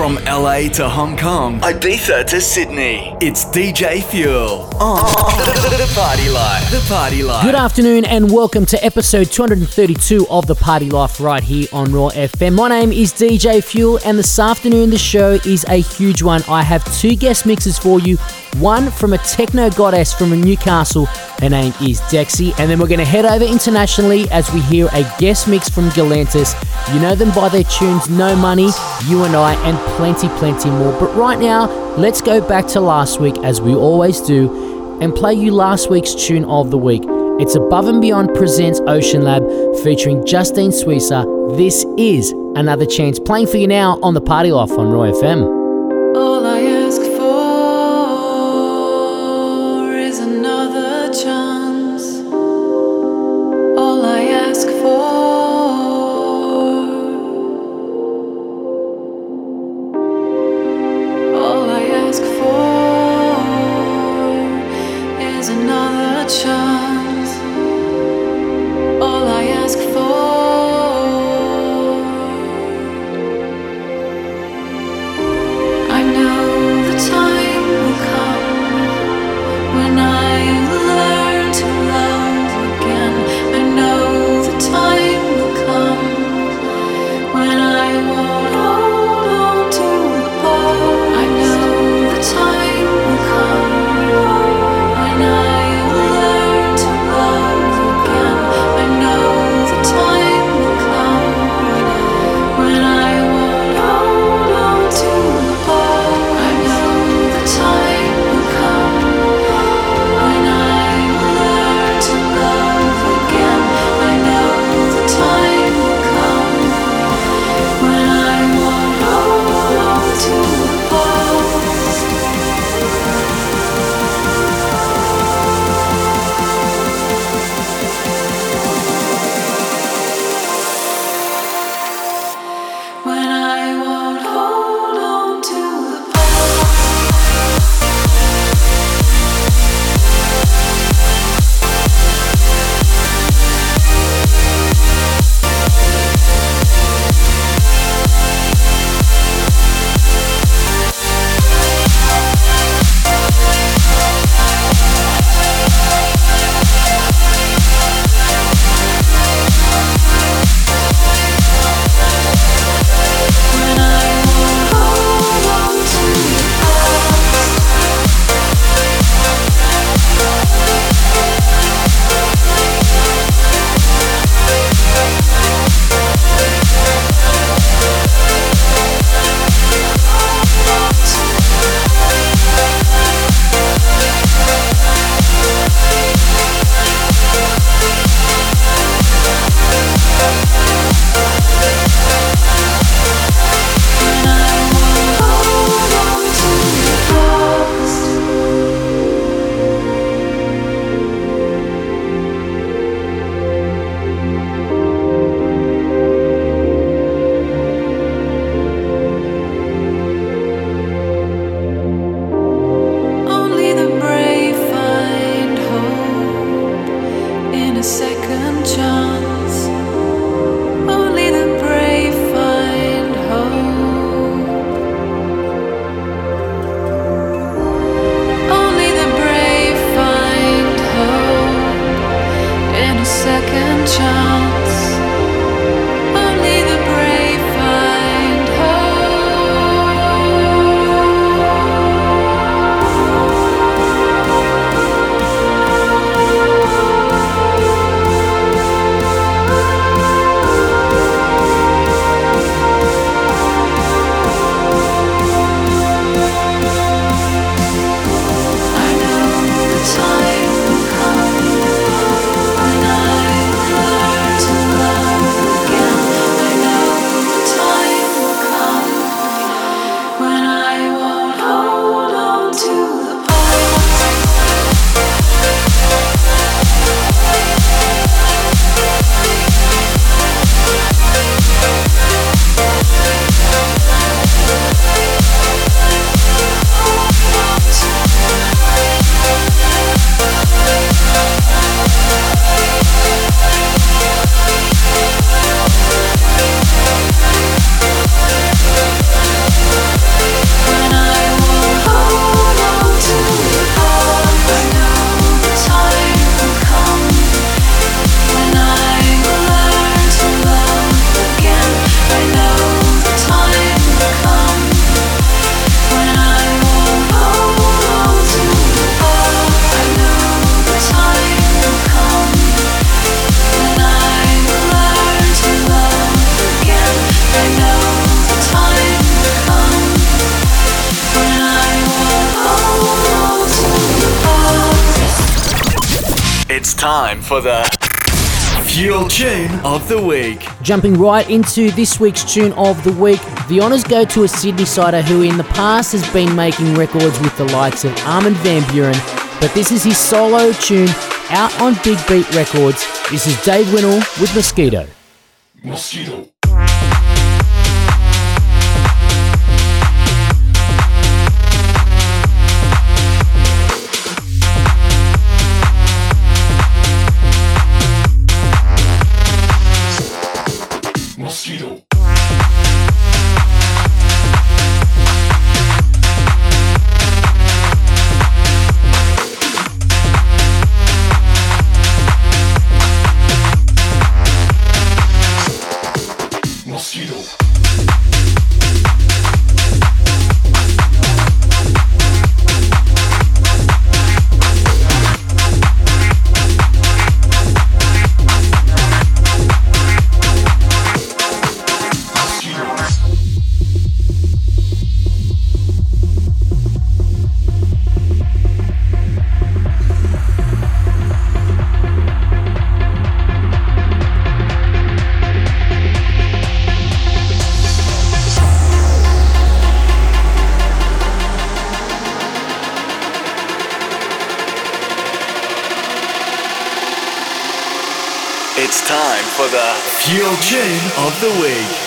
From LA to Hong Kong, Ibiza to Sydney, it's DJ Fuel on the Party Life. The Party Life. Good afternoon and welcome to episode 232 of The Party Life right here on Raw FM. My name is DJ Fuel and this afternoon the show is a huge one. I have two guest mixes for you. One from a techno goddess from Newcastle. Her name is Dexi. And then we're going to head over internationally as we hear a guest mix from Galantis. You know them by their tunes No Money, You and I, and plenty, plenty more. But right now, let's go back to last week as we always do and play you last week's tune of the week. It's Above and Beyond presents Ocean Lab featuring Justine Suissa. This is another chance playing for you now on the Party Life on Raw FM. For the Fuel Tune of the Week. Jumping right into this week's Tune of the Week, the honours go to a Sydney sider who in the past has been making records with the likes of Armin Van Buuren, but this is his solo tune out on Big Beat Records. This is Dave Winnel with Mosquito. Mosquito. Fuel Chain of the Week.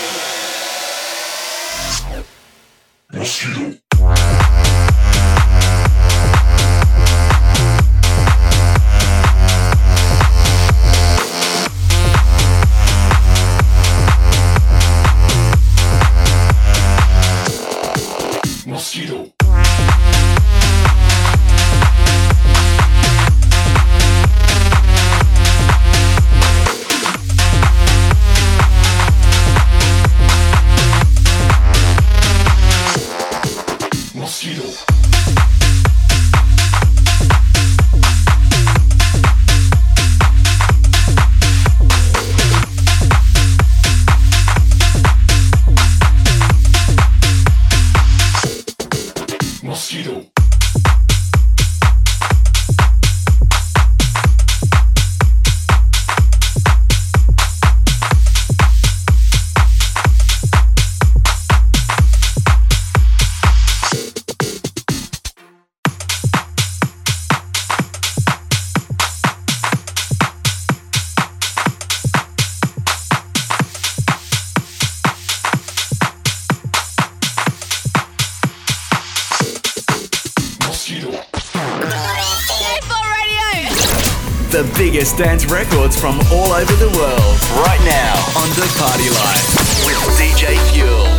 Dance records from all over the world right now on The Party Life with DJ Fuel.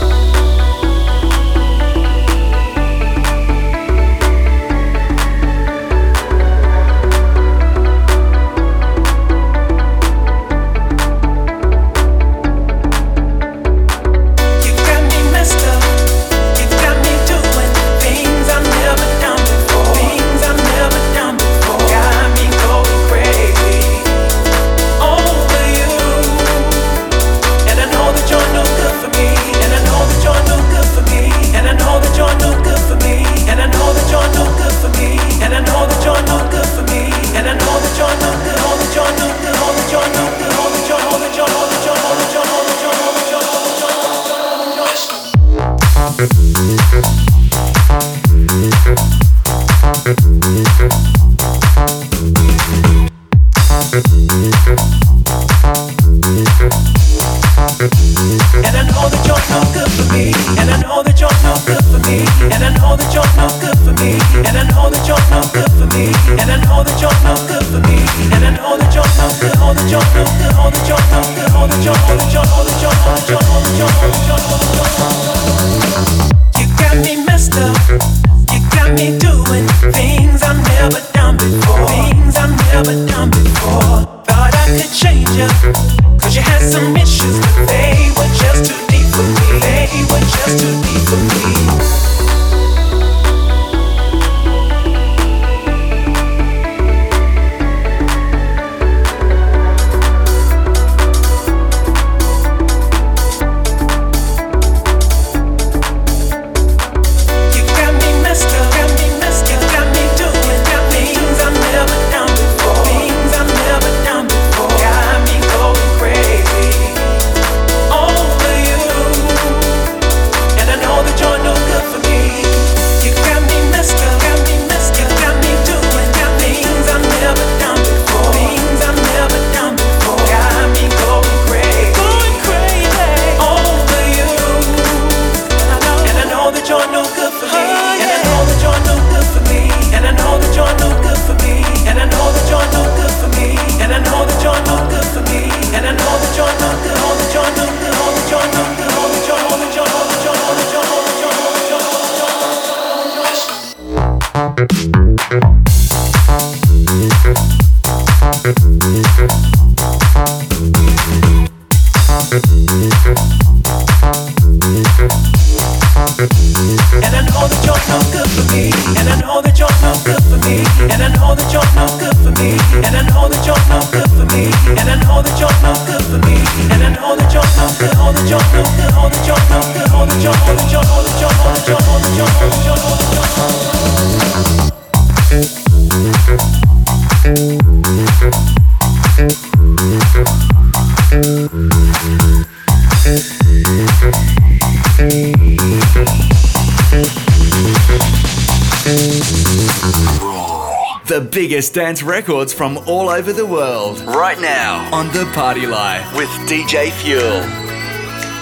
Biggest dance records from all over the world. Right now on The Party Life with DJ Fuel.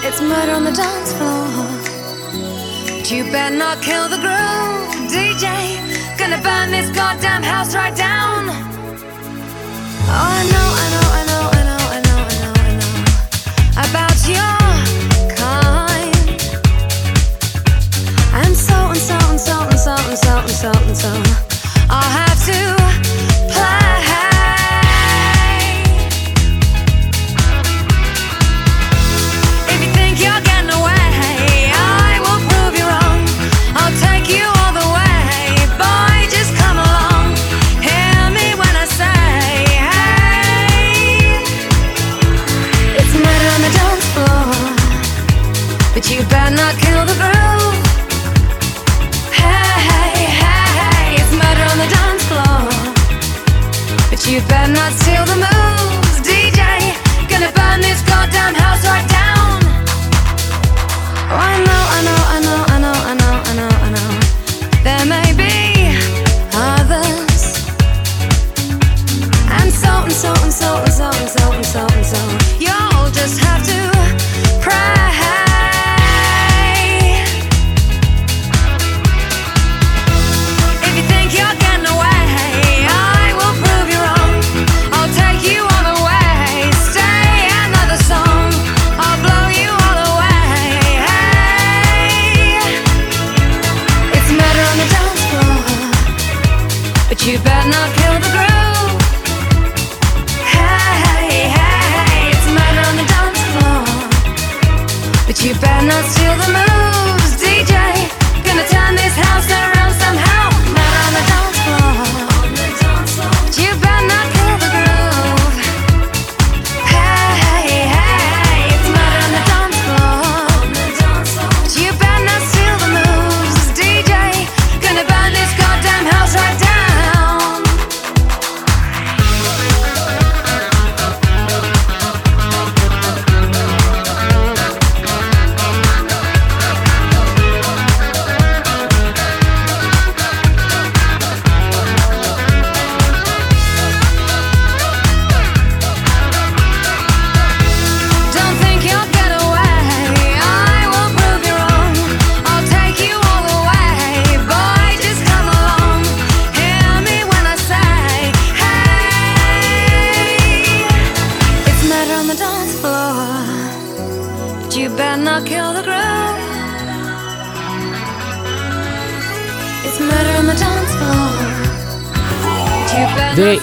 It's murder on the dance floor. But you better not kill the groove, DJ. Gonna burn this goddamn house right down. Oh, I know, I know, I know, I know, I know, I know, I know about your kind. And so and so and so and so and so and so and so to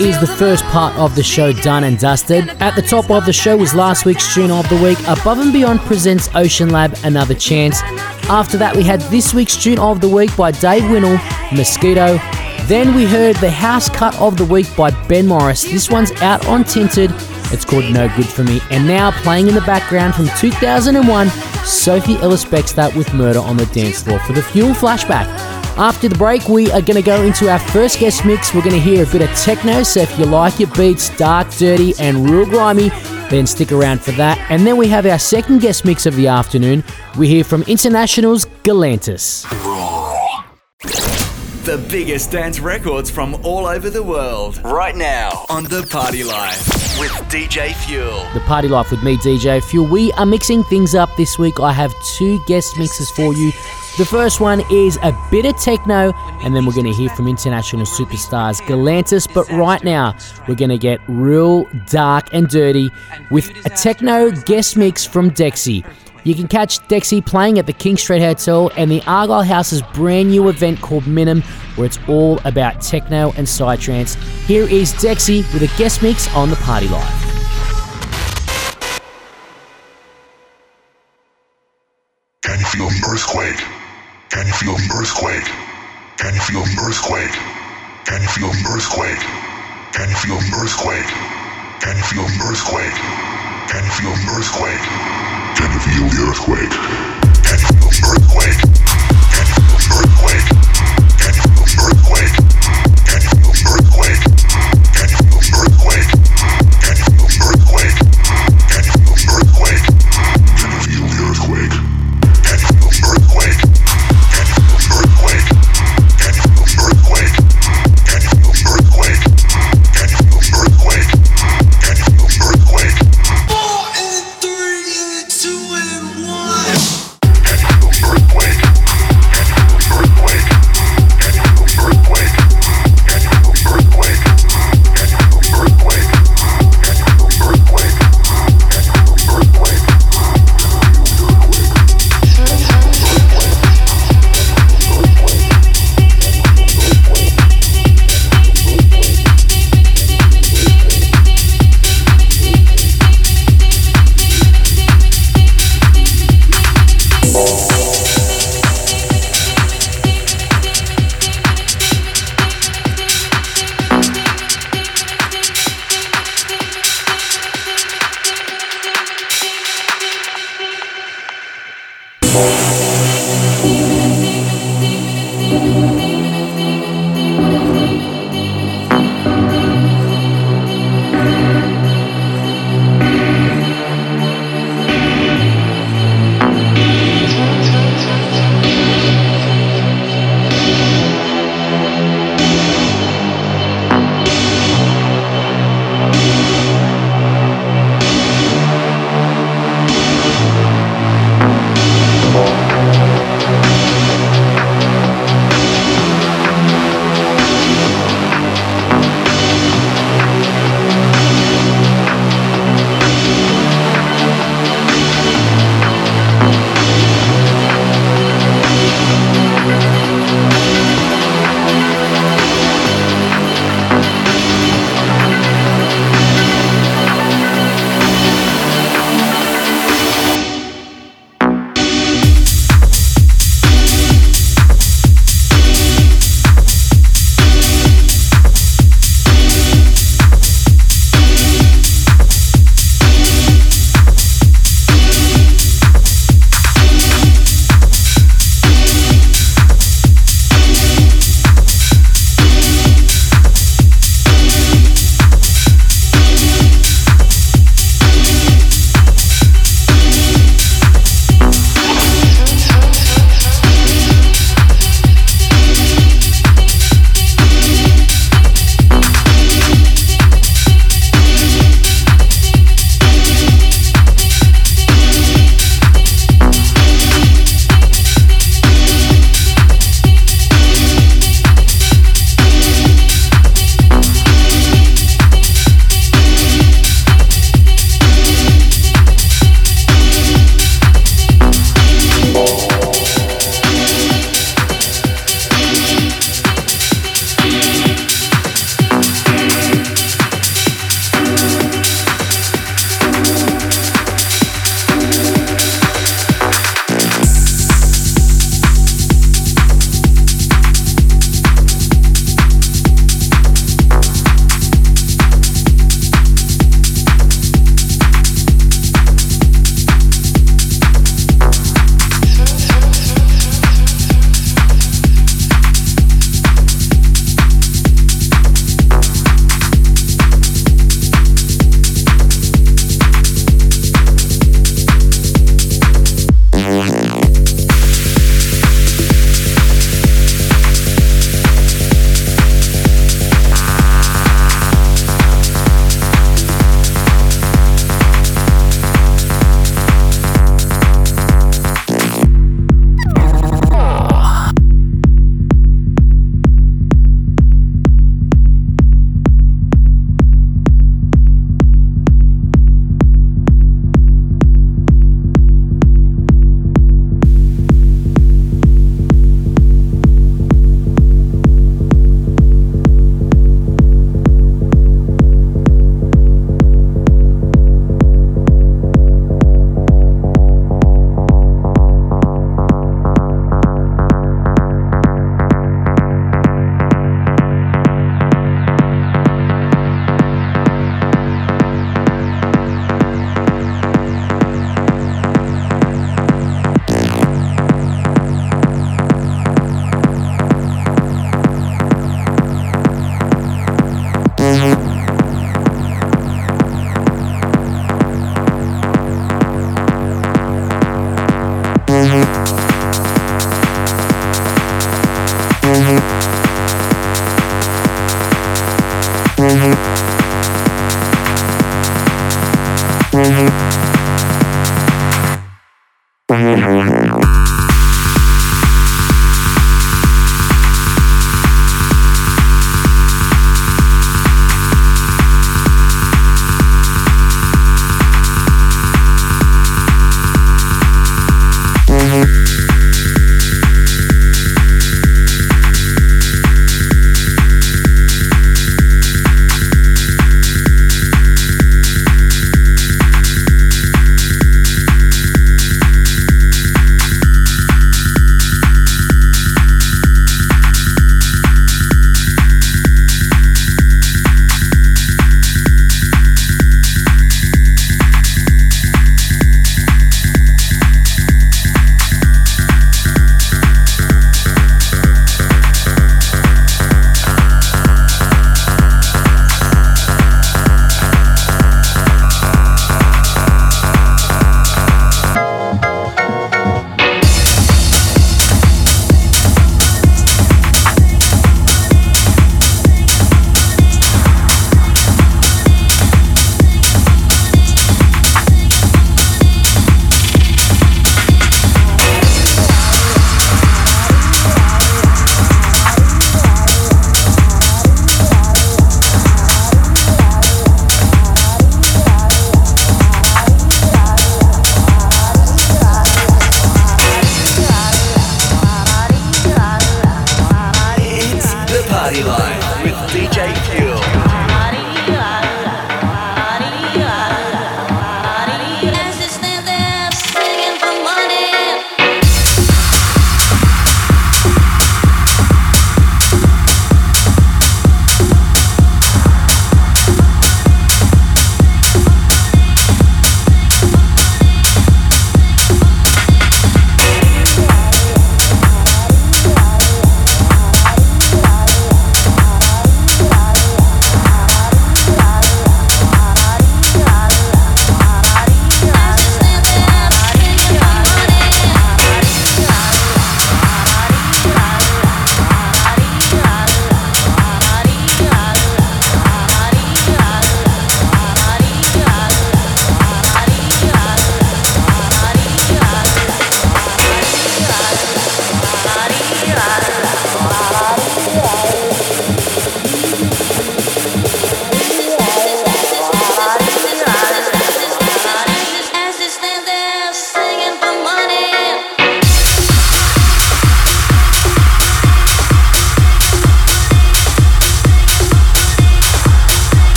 is the first part of the show done and dusted. At the top of the show was last week's tune of the week. Above and Beyond presents Ocean Lab Another Chance. After that, we had this week's tune of the week by Dave Winnel, Mosquito. Then we heard the house cut of the week by Ben Morris. This one's out on Tinted. It's called No Good For Me. And now playing in the background from 2001, Sophie Ellis Bextor with Murder on the Dance Floor for the Fuel Flashback. After the break, we are going to go into our first guest mix. We're going to hear a bit of techno, so if you like your beats dark, dirty, and real grimy, then stick around for that. And then we have our second guest mix of the afternoon. We hear from International's Galantis. The biggest dance records from all over the world, right now on The Party Life with DJ Fuel. The Party Life with me, DJ Fuel. We are mixing things up this week. I have two guest mixes for you. The first one is a bit of techno, and then we're going to hear from international superstars Galantis. But right now, we're going to get real dark and dirty with a techno guest mix from Dexi. You can catch Dexi playing at the King Street Hotel and the Argyle House's brand new event called Minim, where it's all about techno and psytrance. Here is Dexi with a guest mix on the Party Life. Can you feel the earthquake? Can you feel the earthquake? Can you feel the earthquake? Can you feel the earthquake? Can you feel the earthquake? Can you feel the earthquake? Can you feel the earthquake? Can you feel the earthquake? Can you feel the earthquake? Can you feel the earthquake? Can you feel the earthquake? Can you feel the earthquake?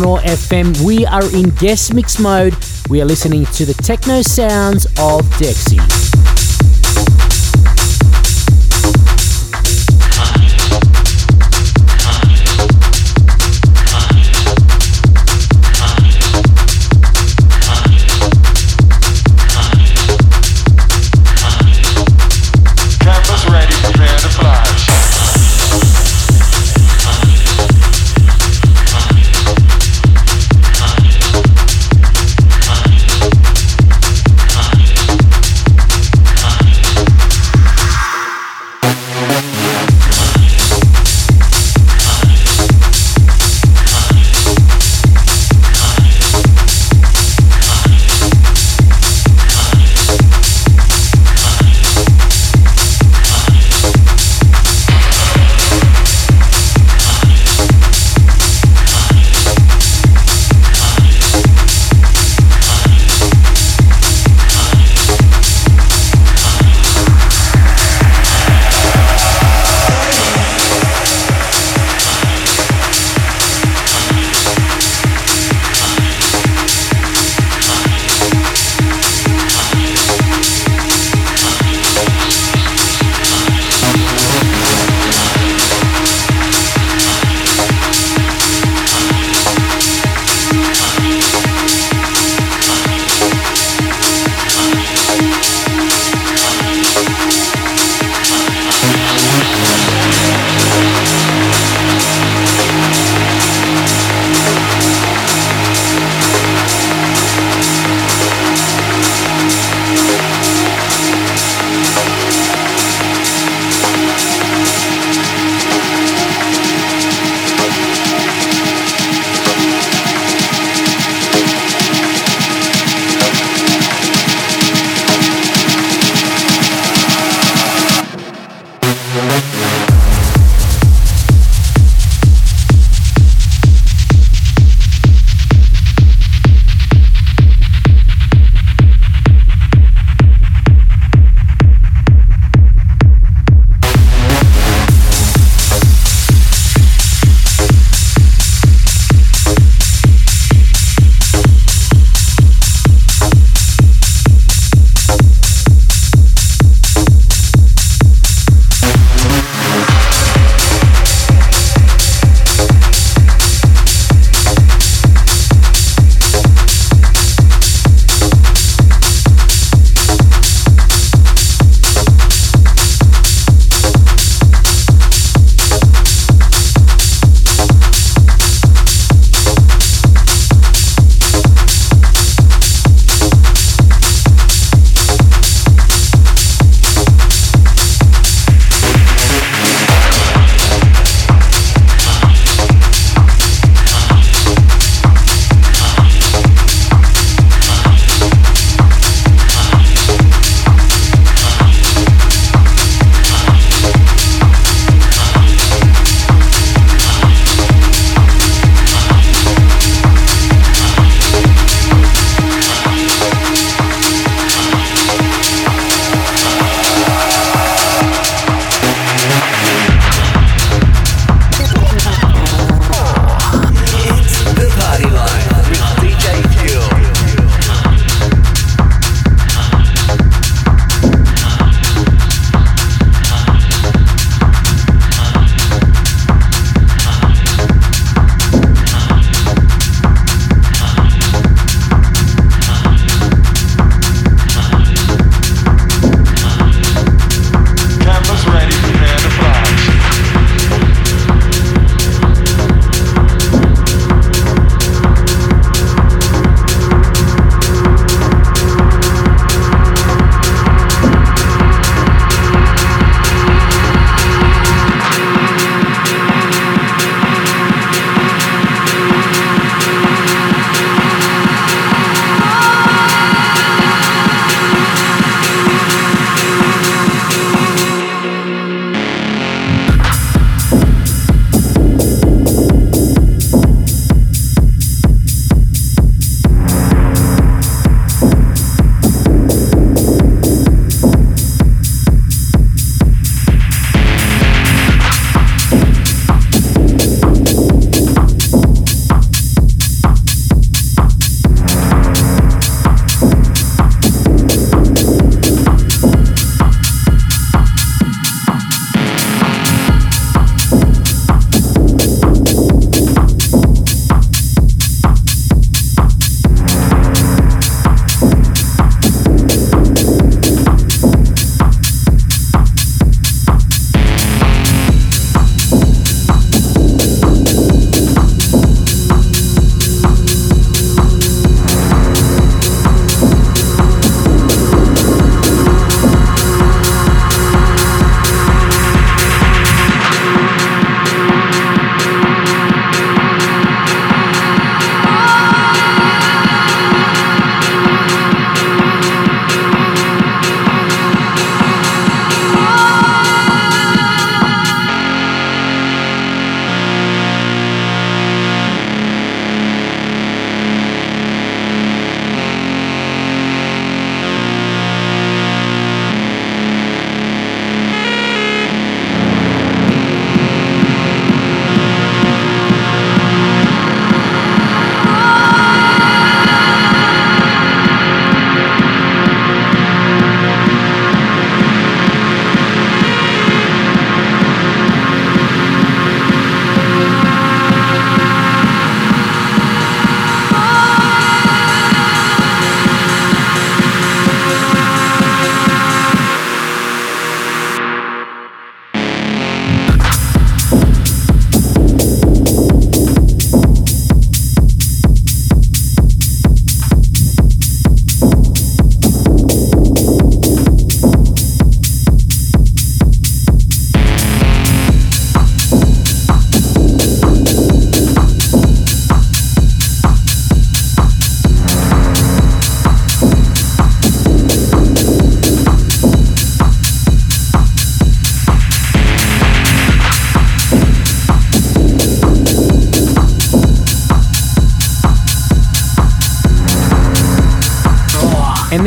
Raw FM. We are in guest mix mode. We are listening to the techno sounds of Dexi.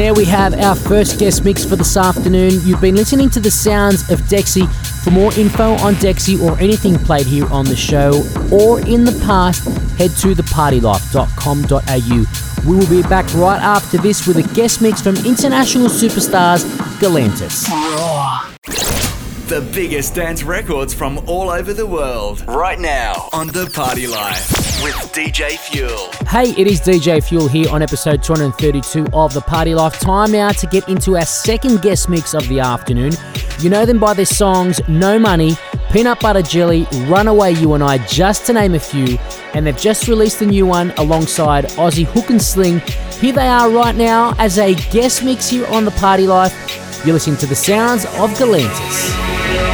There we have our first guest mix for this afternoon. You've been listening to the sounds of Dexi. For more info on Dexi or anything played here on the show or in the past, head to thepartylife.com.au. We will be back right after this with a guest mix from international superstars Galantis. The biggest dance records from all over the world. Right now on The Party Life with DJ Fuel. Hey, it is DJ Fuel here on episode 232 of The Party Life. Time now to get into our second guest mix of the afternoon. You know them by their songs No Money, Peanut Butter Jelly, Runaway You and I, just to name a few. And they've just released a new one alongside Aussie Hook and Sling. Here they are right now as a guest mix here on The Party Life. You're listening to the sounds of Galantis.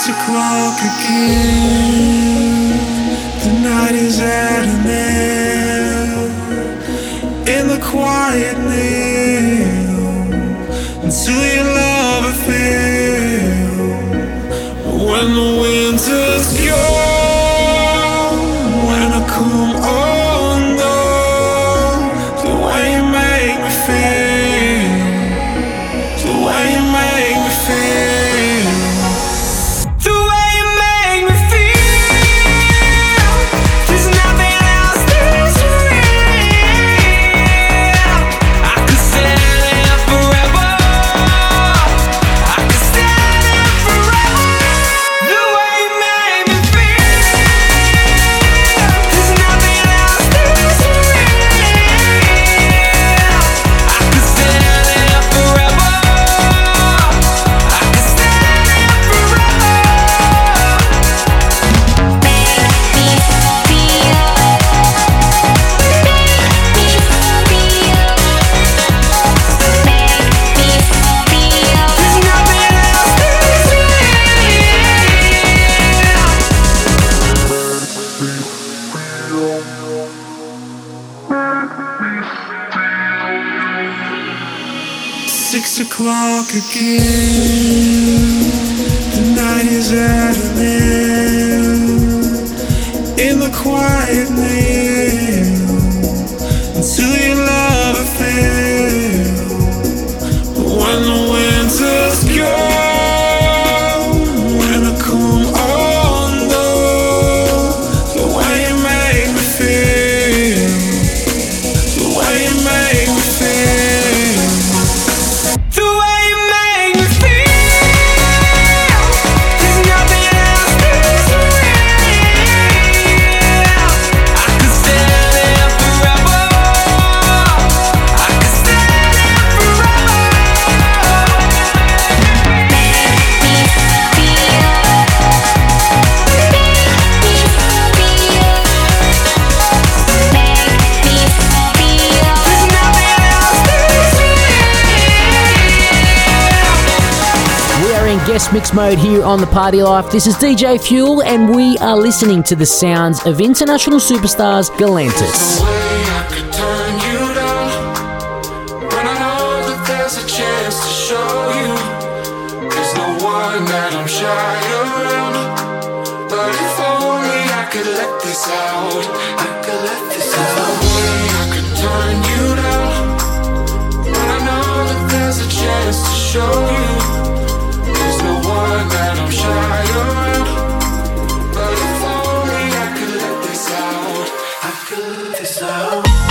It's six o'clock again. The night is at an end. In the quiet. six o'clock again. The night is at an end. Mix mode here on the Party Life. This is DJ Fuel, and we are listening to the sounds of international superstars Galantis. so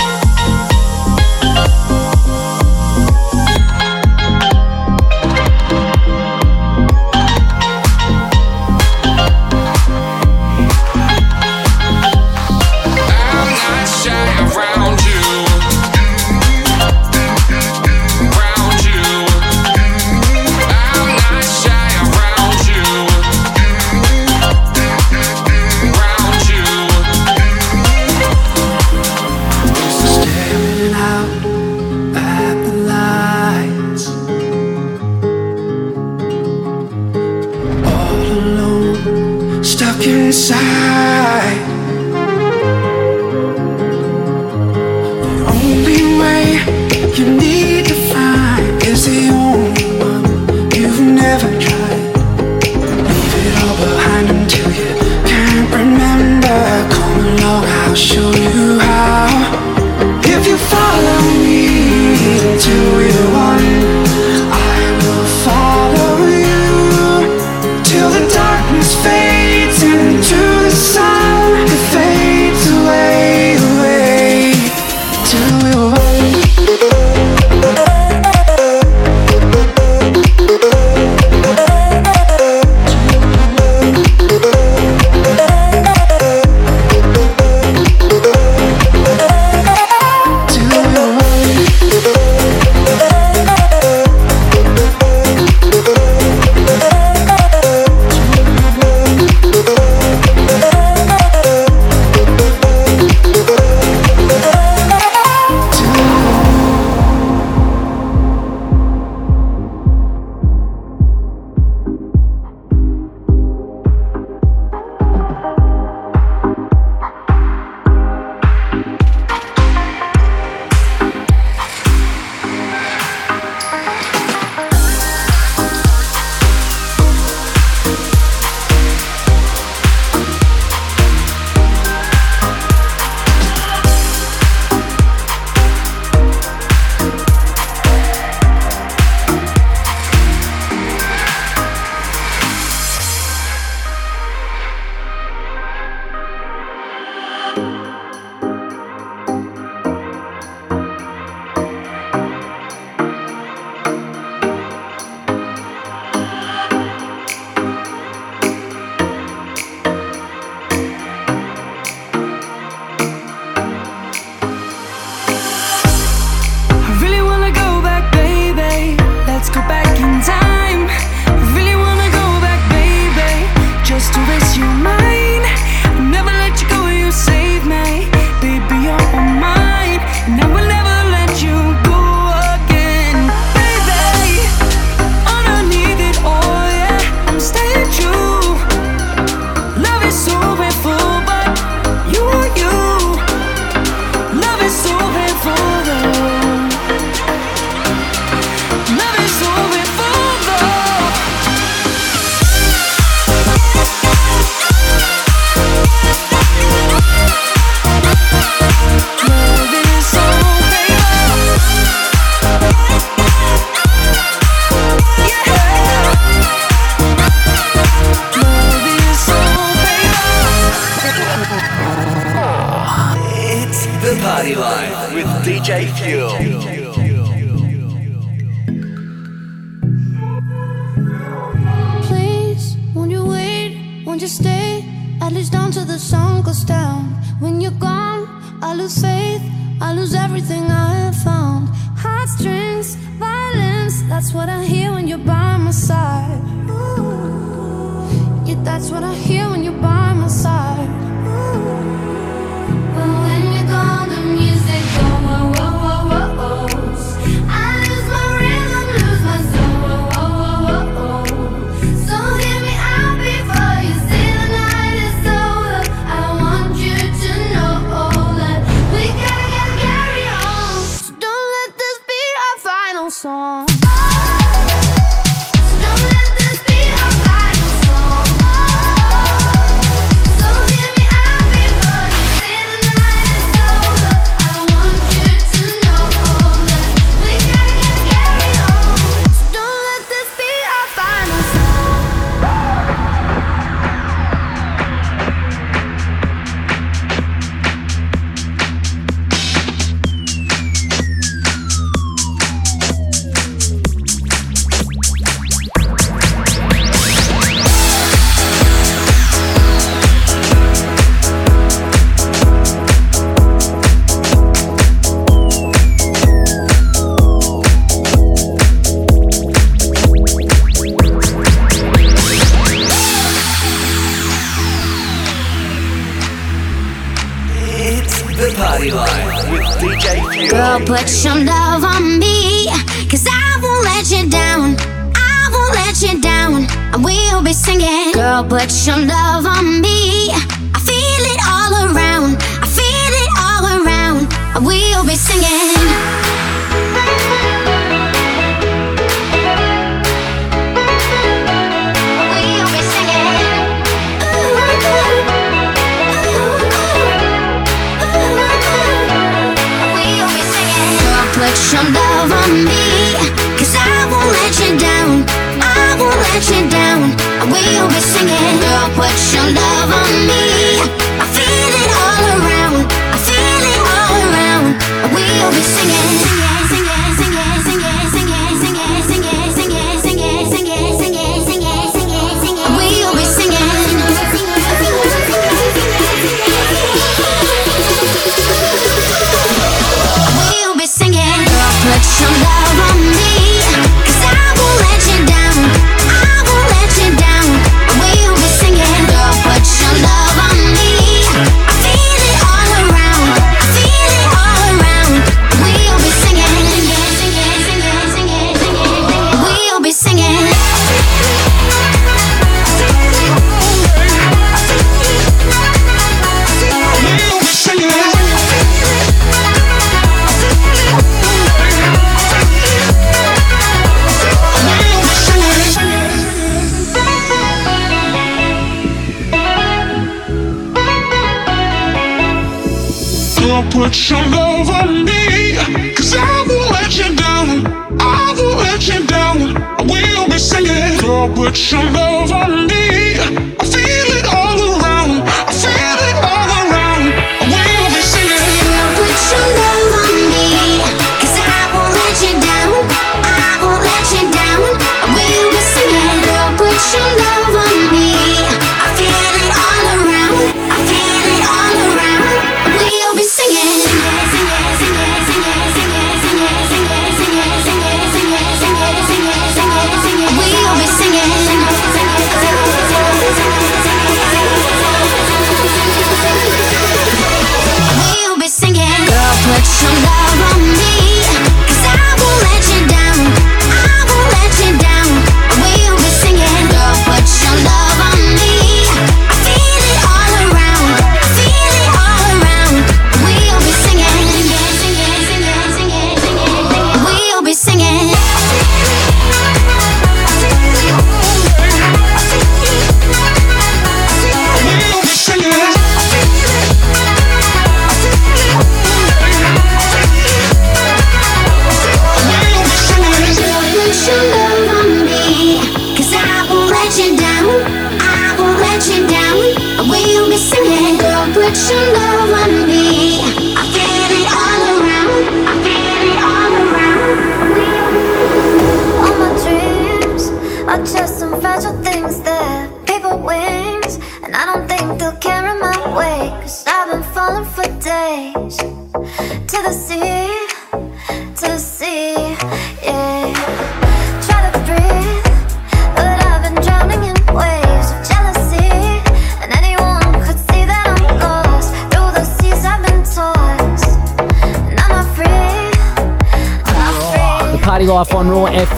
singing. Girl, put put Girl, 춤도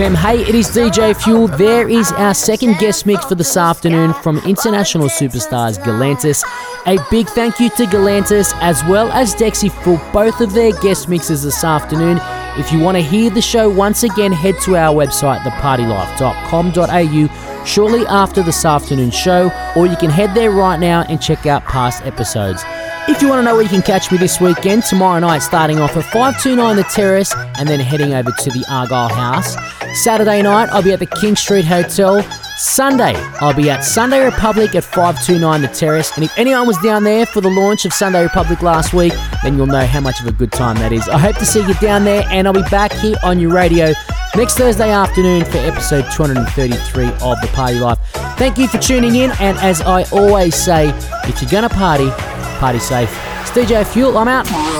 FM. Hey, it is DJ Fuel. There is our second guest mix for this afternoon from international superstars Galantis. A big thank you to Galantis as well as Dexi for both of their guest mixes this afternoon. If you want to hear the show once again, head to our website, thepartylife.com.au, shortly after this afternoon show, or you can head there right now and check out past episodes. If you want to know where you can catch me this weekend, tomorrow night starting off at 529 The Terrace and then heading over to the Argyle House. Saturday night, I'll be at the King Street Hotel. Sunday, I'll be at Sunday Republic at 529 The Terrace. And if anyone was down there for the launch of Sunday Republic last week, then you'll know how much of a good time that is. I hope to see you down there, and I'll be back here on your radio next Thursday afternoon for episode 233 of The Party Life. Thank you for tuning in, and as I always say, if you're gonna party, party safe. It's DJ Fuel, I'm out.